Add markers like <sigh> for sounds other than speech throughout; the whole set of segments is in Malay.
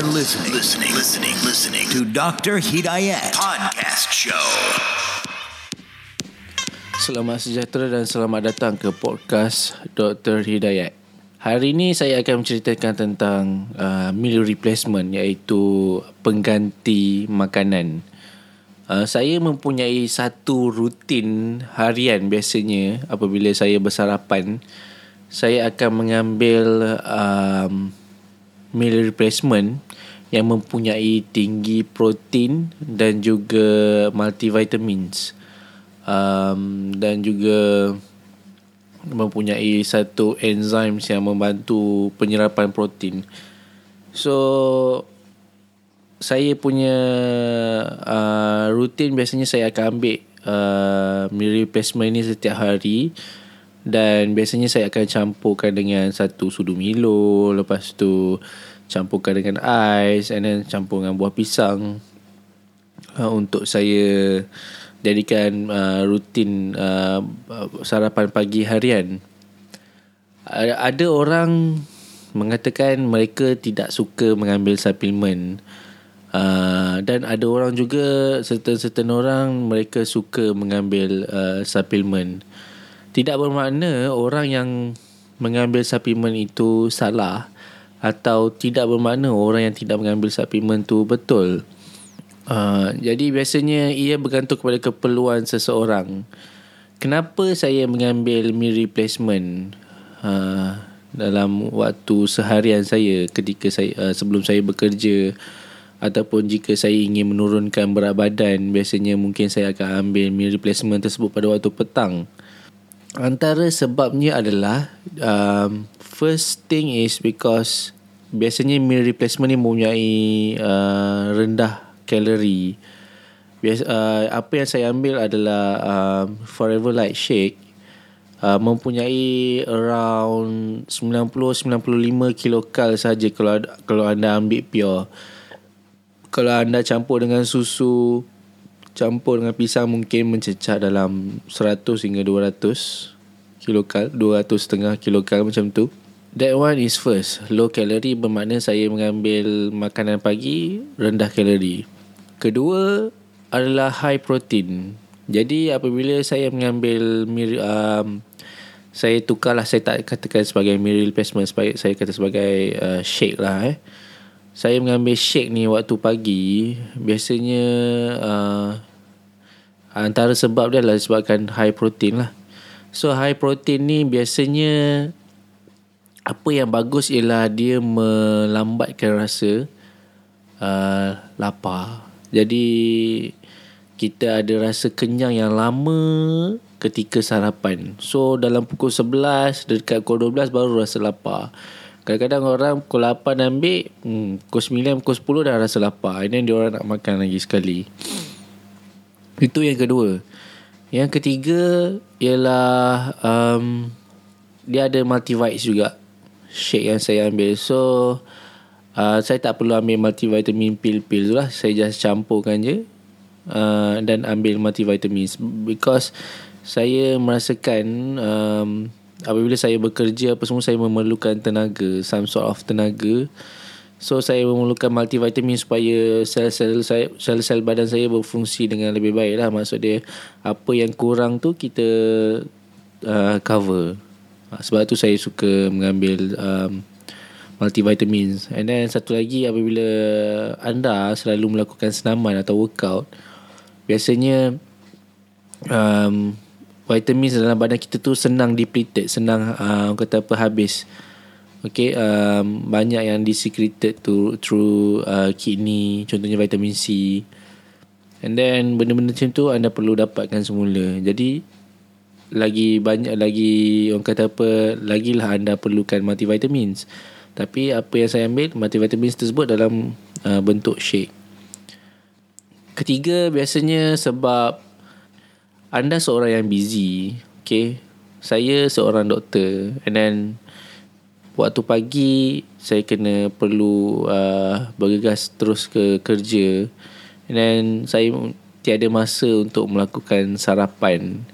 are listening, listening, listening, listening to Dr. Hidayat Podcast Show. Selamat sejahtera dan selamat datang ke podcast Dr. Hidayat. Hari ini saya akan menceritakan tentang uh, meal replacement iaitu pengganti makanan. Uh, saya mempunyai satu rutin harian biasanya apabila saya bersarapan. Saya akan mengambil um, meal replacement yang mempunyai tinggi protein dan juga multivitamins um, dan juga mempunyai satu enzim yang membantu penyerapan protein. So saya punya uh, rutin biasanya saya akan ambil uh, meal replacement ni setiap hari dan biasanya saya akan campurkan dengan satu sudu Milo lepas tu campurkan dengan ais and then campur dengan buah pisang uh, untuk saya jadikan uh, rutin uh, sarapan pagi harian. Uh, ada orang mengatakan mereka tidak suka mengambil suplemen. Uh, dan ada orang juga certain-certain orang mereka suka mengambil uh, suplemen. Tidak bermakna orang yang mengambil suplemen itu salah atau tidak bermakna orang yang tidak mengambil suplemen itu betul. Uh, jadi biasanya ia bergantung kepada keperluan seseorang. Kenapa saya mengambil meal replacement uh, dalam waktu seharian saya ketika saya uh, sebelum saya bekerja ataupun jika saya ingin menurunkan berat badan biasanya mungkin saya akan ambil meal replacement tersebut pada waktu petang. Antara sebabnya adalah um, first thing is because biasanya meal replacement ni mempunyai uh, rendah kalori. Biasa uh, apa yang saya ambil adalah uh, Forever Light Shake uh, mempunyai around 90 95 kilokal saja kalau kalau anda ambil pure. Kalau anda campur dengan susu campur dengan pisang mungkin mencecah dalam 100 hingga 200 kilokal, 200 setengah kilokal macam tu. That one is first. Low calorie bermakna saya mengambil makanan pagi rendah kalori. Kedua adalah high protein. Jadi apabila saya mengambil um, saya tukarlah saya tak katakan sebagai meal replacement sebagai saya kata sebagai uh, shake lah eh. Saya mengambil shake ni waktu pagi biasanya uh, antara sebab dia adalah sebabkan high protein lah. So high protein ni biasanya apa yang bagus ialah dia melambatkan rasa uh, lapar. Jadi kita ada rasa kenyang yang lama ketika sarapan. So dalam pukul 11 dekat pukul 12 baru rasa lapar. Kadang-kadang orang pukul 8 ambil, hmm, pukul 9, pukul 10 dah rasa lapar. Then dia orang nak makan lagi sekali. Itu yang kedua. Yang ketiga ialah um, dia ada multivites juga. Shake yang saya ambil. So uh, saya tak perlu ambil multivitamin pil-pil tu lah saya just campurkan je uh, dan ambil multivitamin because saya merasakan um, apabila saya bekerja apa semua saya memerlukan tenaga some sort of tenaga so saya memerlukan multivitamin supaya sel-sel saya sel-sel badan saya berfungsi dengan lebih baik lah. Maksud dia apa yang kurang tu kita uh, cover. Sebab tu saya suka mengambil um, multivitamins. And then satu lagi apabila anda selalu melakukan senaman atau workout biasanya um, vitamins dalam badan kita tu senang depleted senang uh, kata apa habis Okay, um, banyak yang disecreted tu through uh, kidney, contohnya vitamin C. And then benda-benda macam tu anda perlu dapatkan semula. Jadi lagi banyak lagi orang kata apa, lagilah anda perlukan multivitamins. Tapi apa yang saya ambil multivitamin tersebut dalam uh, bentuk shake. Ketiga biasanya sebab anda seorang yang busy, okay? Saya seorang doktor and then waktu pagi saya kena perlu uh, bergegas terus ke kerja. And then saya tiada masa untuk melakukan sarapan.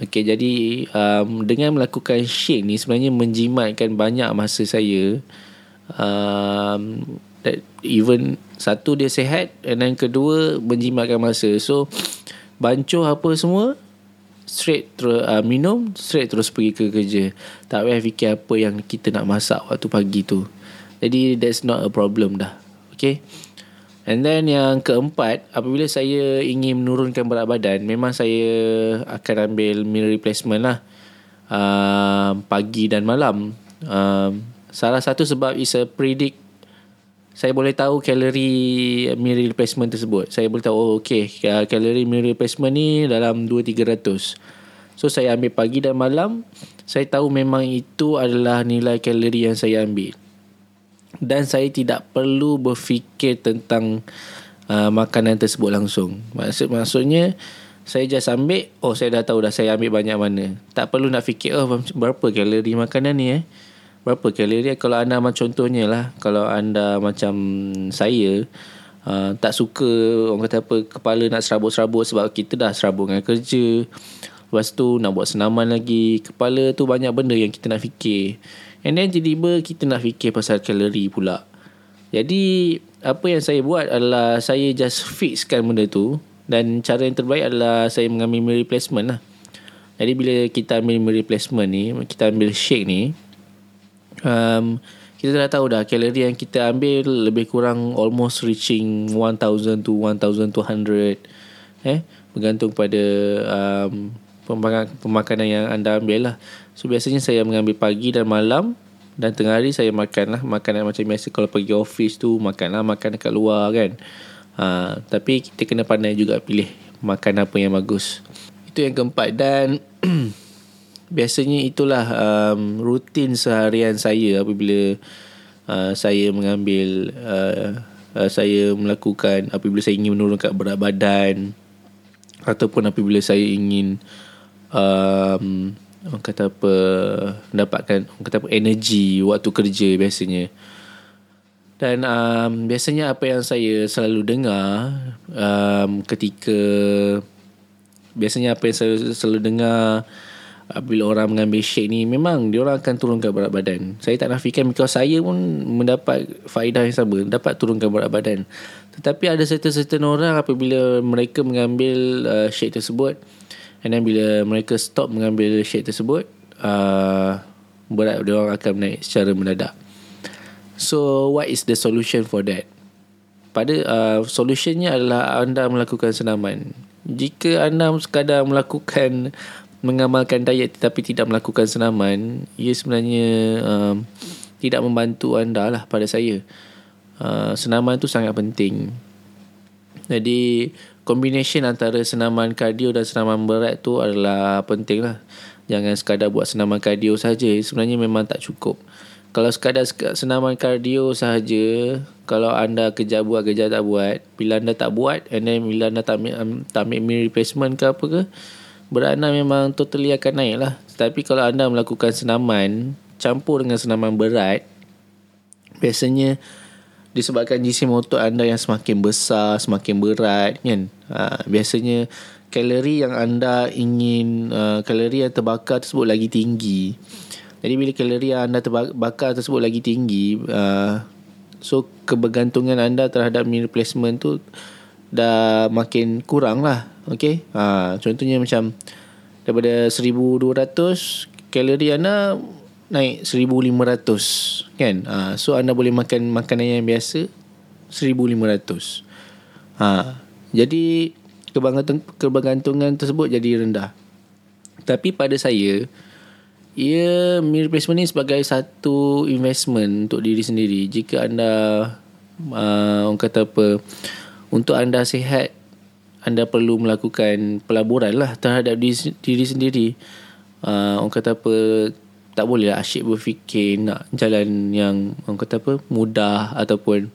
Okey, jadi um, dengan melakukan shake ni sebenarnya menjimatkan banyak masa saya. Um, that even satu dia sihat and then kedua menjimatkan masa. So bancuh apa semua straight terus uh, minum straight terus pergi ke kerja. Tak payah fikir apa yang kita nak masak waktu pagi tu. Jadi that's not a problem dah. Okay? And then yang keempat apabila saya ingin menurunkan berat badan memang saya akan ambil meal replacement lah. Uh, pagi dan malam. Uh, salah satu sebab is a predict saya boleh tahu kalori meal replacement tersebut. Saya boleh tahu, oh okay, kalori meal replacement ni dalam 2-300. So, saya ambil pagi dan malam. Saya tahu memang itu adalah nilai kalori yang saya ambil. Dan saya tidak perlu berfikir tentang uh, makanan tersebut langsung. Maksud Maksudnya, saya just ambil, oh saya dah tahu dah saya ambil banyak mana. Tak perlu nak fikir, oh berapa kalori makanan ni eh berapa kalori kalau anda macam contohnya lah kalau anda macam saya uh, tak suka orang kata apa kepala nak serabut-serabut sebab kita dah serabut dengan kerja. Lepas tu nak buat senaman lagi. Kepala tu banyak benda yang kita nak fikir. And then tiba-tiba kita nak fikir pasal kalori pula. Jadi apa yang saya buat adalah saya just fixkan benda tu dan cara yang terbaik adalah saya mengambil replacement lah. Jadi bila kita ambil replacement ni kita ambil shake ni um, kita dah tahu dah kalori yang kita ambil lebih kurang almost reaching 1000 to 1200 eh bergantung pada um, pemakanan yang anda ambil lah. So biasanya saya mengambil pagi dan malam dan tengah hari saya makan lah. Makanan macam biasa kalau pergi office tu makan lah makan dekat luar kan. Ha, tapi kita kena pandai juga pilih makan apa yang bagus. Itu yang keempat dan <clears throat> biasanya itulah um, rutin seharian saya apabila uh, saya mengambil uh, uh, saya melakukan apabila saya ingin menurunkan berat badan ataupun apabila saya ingin um, orang kata apa mendapatkan orang kata apa energi waktu kerja biasanya. Dan um, biasanya apa yang saya selalu dengar um, ketika biasanya apa yang saya selalu dengar bila orang mengambil shake ni memang dia orang akan turunkan berat badan. Saya tak nafikan because saya pun mendapat faedah yang sama, dapat turunkan berat badan. Tetapi ada certain-certain orang apabila mereka mengambil uh, shake tersebut and then bila mereka stop mengambil shake tersebut, uh, berat dia orang akan naik secara mendadak. So what is the solution for that? Pada uh, solutionnya adalah anda melakukan senaman. Jika anda sekadar melakukan mengamalkan diet tetapi tidak melakukan senaman ia sebenarnya um, tidak membantu anda lah pada saya. Uh, senaman tu sangat penting. Jadi combination antara senaman kardio dan senaman berat tu adalah penting lah. Jangan sekadar buat senaman kardio saja sebenarnya memang tak cukup. Kalau sekadar senaman kardio sahaja kalau anda kerja buat kerja tak buat bila anda tak buat and then bila anda tak ambil, tak ambil replacement ke apa ke berat anda memang totally akan naik lah. Tapi kalau anda melakukan senaman campur dengan senaman berat, biasanya disebabkan jisim otot anda yang semakin besar, semakin berat kan. Ha, biasanya kalori yang anda ingin, uh, kalori yang terbakar tersebut lagi tinggi. Jadi bila kalori yang anda terbakar tersebut lagi tinggi, uh, so kebergantungan anda terhadap meal replacement tu dah makin kurang lah. Okay. Ha, contohnya macam daripada 1200 kalori anda naik 1500 kan. Ha, so anda boleh makan makanan yang biasa 1500. Ha, jadi kebergantungan tersebut jadi rendah. Tapi pada saya ia meal replacement ni sebagai satu investment untuk diri sendiri. Jika anda uh, orang kata apa untuk anda sihat anda perlu melakukan pelaburan lah terhadap diri, diri sendiri. Uh, orang kata apa tak boleh lah asyik berfikir nak jalan yang orang kata apa mudah ataupun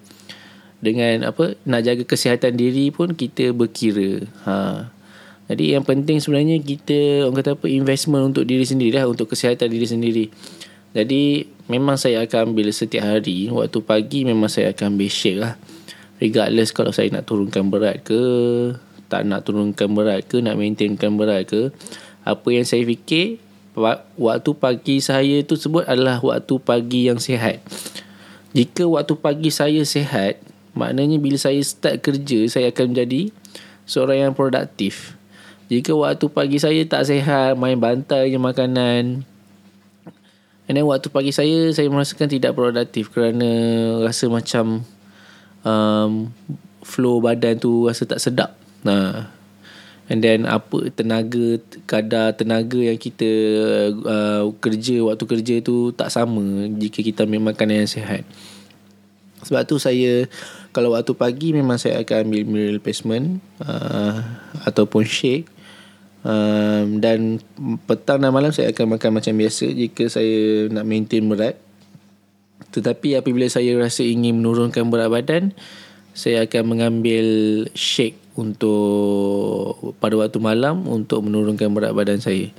dengan apa nak jaga kesihatan diri pun kita berkira. Ha. jadi yang penting sebenarnya kita orang kata apa investment untuk diri sendiri lah untuk kesihatan diri sendiri. Jadi memang saya akan ambil setiap hari waktu pagi memang saya akan ambil shake lah regardless kalau saya nak turunkan berat ke tak nak turunkan berat ke nak maintainkan berat ke apa yang saya fikir waktu pagi saya tu sebut adalah waktu pagi yang sihat Jika waktu pagi saya sihat, maknanya bila saya start kerja, saya akan menjadi seorang yang produktif. Jika waktu pagi saya tak sihat, main bantai je makanan, And then waktu pagi saya Saya merasakan tidak produktif Kerana Rasa macam um, Flow badan tu Rasa tak sedap Nah And then apa tenaga kadar tenaga yang kita uh, kerja waktu kerja tu tak sama jika kita ambil makanan yang sihat. Sebab tu saya kalau waktu pagi memang saya akan ambil meal replacement uh, ataupun shake um, dan petang dan malam saya akan makan macam biasa jika saya nak maintain berat. Tetapi apabila saya rasa ingin menurunkan berat badan, saya akan mengambil shake untuk pada waktu malam untuk menurunkan berat badan saya.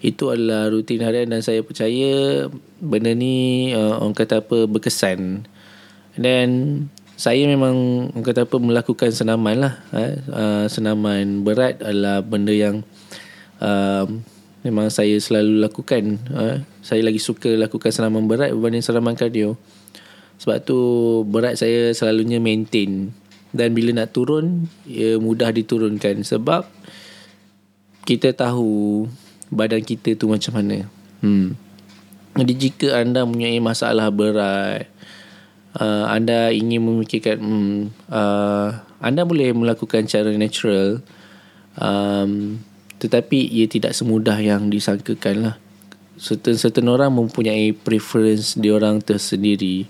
Itu adalah rutin harian dan saya percaya benda ni uh, orang kata apa berkesan. Dan saya memang orang kata apa melakukan senaman lah. Eh. Uh, senaman berat adalah benda yang uh, memang saya selalu lakukan. Uh. Saya lagi suka lakukan senaman berat berbanding senaman kardio. Sebab tu berat saya selalunya maintain dan bila nak turun ia mudah diturunkan sebab kita tahu badan kita tu macam mana. Hmm. Jadi jika anda mempunyai masalah berat, uh, anda ingin memikirkan, hmm, uh, anda boleh melakukan cara natural, um, tetapi ia tidak semudah yang disangkakan lah. Certain-certain orang mempunyai preference di orang tersendiri.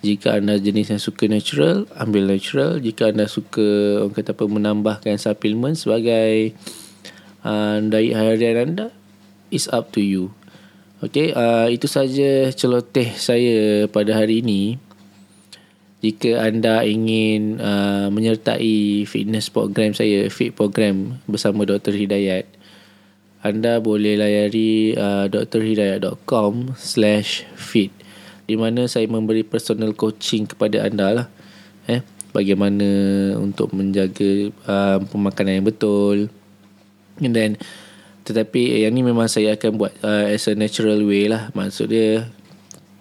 Jika anda jenis yang suka natural, ambil natural. Jika anda suka orang kata apa menambahkan suplemen sebagai uh, diet harian anda, it's up to you. Okay, uh, itu saja celoteh saya pada hari ini. Jika anda ingin uh, menyertai fitness program saya, fit program bersama Dr. Hidayat, anda boleh layari uh, drhidayat.com slash fit di mana saya memberi personal coaching kepada anda lah eh bagaimana untuk menjaga uh, pemakanan yang betul and then tetapi yang ni memang saya akan buat uh, as a natural way lah maksud dia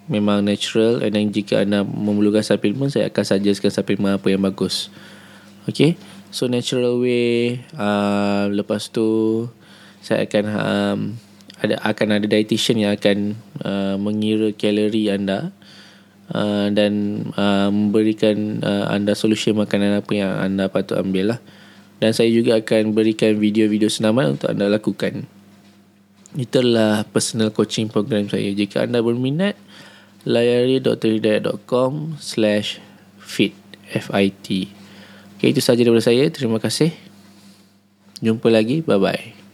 memang natural and then jika anda memerlukan suplemen saya akan suggestkan suplemen apa yang bagus okay so natural way uh, lepas tu saya akan um, ada akan ada dietitian yang akan uh, mengira kalori anda uh, dan uh, memberikan uh, anda solusi makanan apa yang anda patut ambil lah. Dan saya juga akan berikan video-video senaman untuk anda lakukan. Itulah personal coaching program saya. Jika anda berminat, layari drhidayat.com slash fit F-I-T. Okay, itu sahaja daripada saya. Terima kasih. Jumpa lagi. Bye-bye.